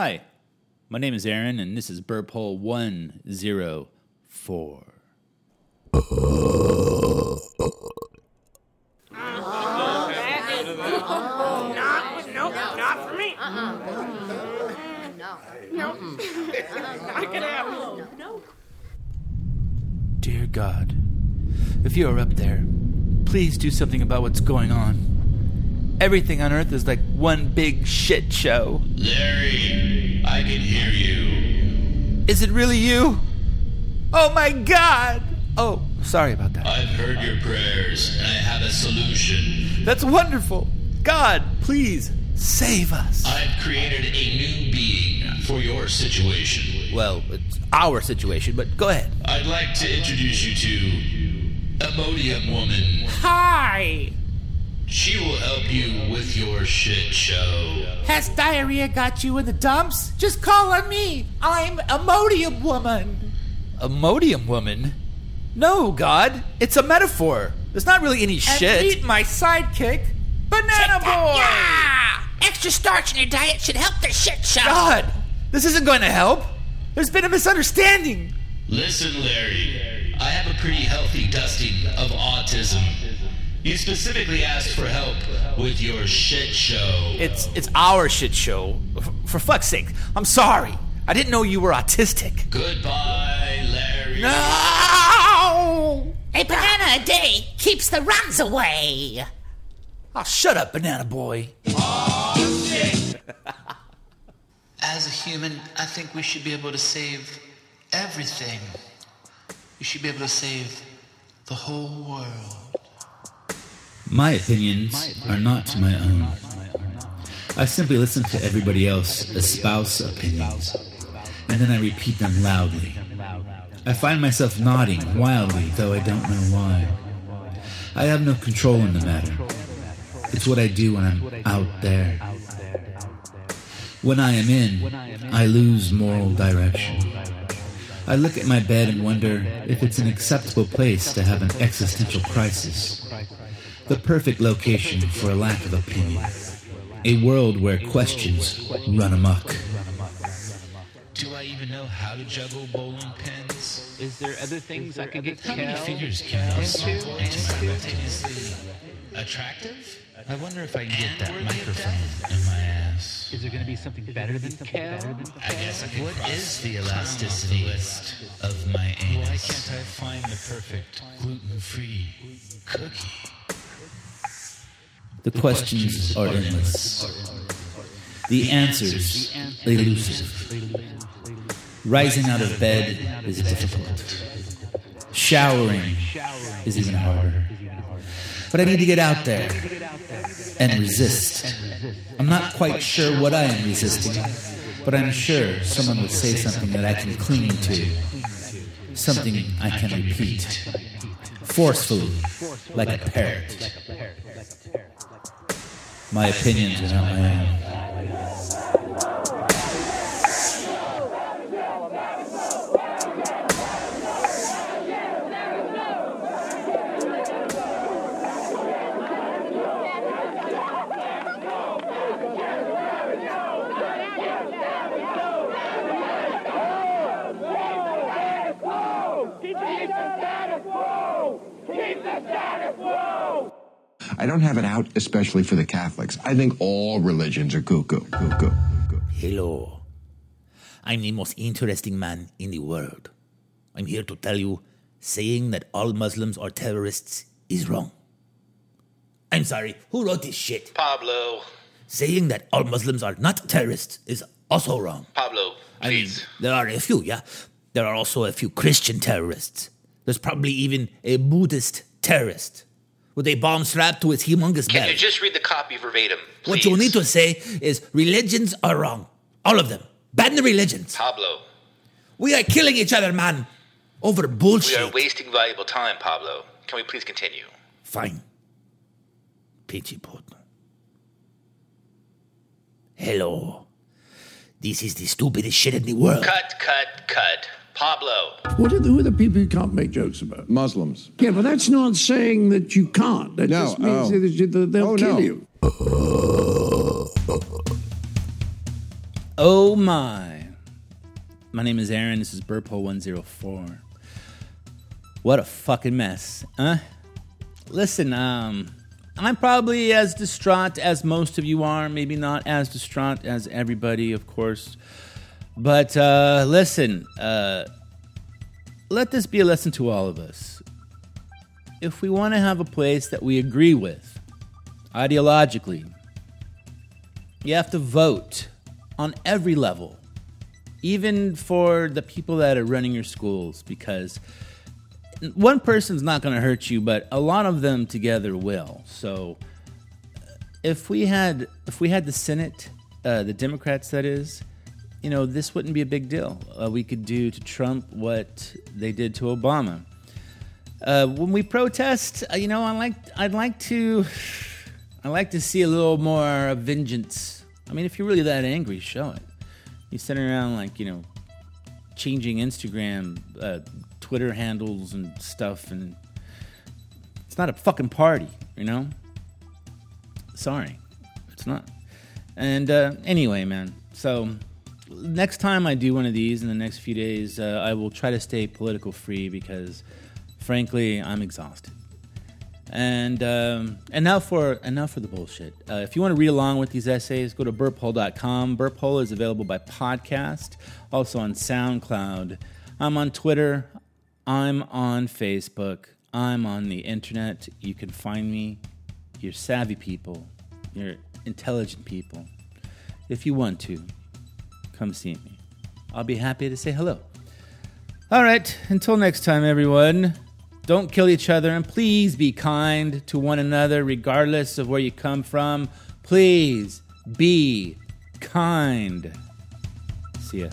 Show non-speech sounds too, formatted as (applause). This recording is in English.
Hi, my name is Aaron, and this is Burp Hole 104. Not, nope, not for me. No. Not gonna happen. Dear God, if you are up there, please do something about what's going on. Everything on Earth is like one big shit show. Larry, I can hear you. Is it really you? Oh my God! Oh, sorry about that. I've heard your prayers, and I have a solution. That's wonderful. God, please save us. I've created a new being for your situation. Well, it's our situation, but go ahead. I'd like to introduce you to Imodium Woman. Hi. She will help you with your shit show. Has diarrhea got you in the dumps? Just call on me. I'm Imodium Woman. Imodium woman? No, God, it's a metaphor. There's not really any And shit. meet my sidekick, Banana Boy. Yeah! Extra starch in your diet should help the shit show. God, this isn't going to help. There's been a misunderstanding. Listen, Larry, I have a pretty healthy dusting of autism. You specifically asked for help with your shit show. It's it's our shit show. For fuck's sake, I'm sorry. I didn't know you were autistic. Goodbye, Larry. No! A banana a day keeps the runs away. Oh, shut up, banana boy. (laughs) As a human, I think we should be able to save everything. We should be able to save the whole world. My opinions are not my own. I simply listen to everybody else espouse opinions, and then I repeat them loudly. I find myself nodding wildly, though I don't know why. I have no control in the matter. It's what I do when I'm out there. When I am in, I lose moral direction. I look at my bed and wonder if it's an acceptable place to have an existential crisis. The perfect location for a lack of opinion. A world where questions run amok. Do I even know how to juggle bowling pins? Is there other things I could get How many Cal figures can I into? simultaneously attractive? I wonder if I can get that microphone in my ass. Is there going to be something better than Cal? I guess I can What is the elasticity of my anus? Why can't I find the perfect gluten-free cookie? The questions are endless. The answers elusive. Rising out of bed is difficult. Showering is even harder. But I need to get out there and resist. I'm not quite sure what I am resisting, but I'm sure someone would say something that I can cling to. Something I can repeat. Forcefully, like a parrot. My opinions are not my own. I don't have it out especially for the Catholics. I think all religions are cuckoo. Cuckoo. cuckoo. Hello. I'm the most interesting man in the world. I'm here to tell you saying that all Muslims are terrorists is wrong. I'm sorry, who wrote this shit? Pablo, Saying that all Muslims are not terrorists is also wrong. Pablo, I mean, there are a few, yeah. There are also a few Christian terrorists. There's probably even a Buddhist terrorist with a bomb strapped to his humongous Can belly. you just read the copy verbatim? Please? What you please? need to say is religions are wrong. All of them. Ban the religions. Pablo, We are killing each other, man. Over bullshit. We are wasting valuable time, Pablo. Can we please continue? Fine. Peachy. Hello. This is the stupidest shit in the world. Cut, cut, cut. Pablo, What are the, who are the people you can't make jokes about? Muslims. Yeah, but that's not saying that you can't. That No, just means oh. that you- that they'll Oh, kill no. you. Oh my. My name is Aaron. This is Burphole 104. What a fucking mess, huh? Listen, um, I'm probably as distraught as most of you are. Maybe not as distraught as everybody, of course. But uh, listen, uh, let this be a lesson to all of us. If we want to have a place that we agree with, ideologically, you have to vote on every level, even for the people that are running your schools, because one person's not going to hurt you, but a lot of them together will. So, if we had if we had the Senate, uh, the Democrats, that is, you know, this wouldn't be a big deal. Uh, we could do to Trump what they did to Obama. Uh, when we protest, uh, you know, I like I'd like to (sighs) I like to see a little more vengeance. I mean, if you're really that angry, show it. You sitting around like you know, changing Instagram, uh, Twitter handles and stuff, and it's not a fucking party, you know. Sorry, it's not. And uh, anyway, man. So next time I do one of these in the next few days, uh, I will try to stay political free because, frankly, I'm exhausted. And um, and now for now for the bullshit. Uh, if you want to read along with these essays, go to burphole.com. Burphole is available by podcast, also on SoundCloud. I'm on Twitter. I'm on Facebook. I'm on the internet. You can find me. You're savvy people. You're intelligent people. If you want to, come see me. I'll be happy to say hello. All right, until next time, everyone. Don't kill each other and please be kind to one another, regardless of where you come from. Please be kind. See ya.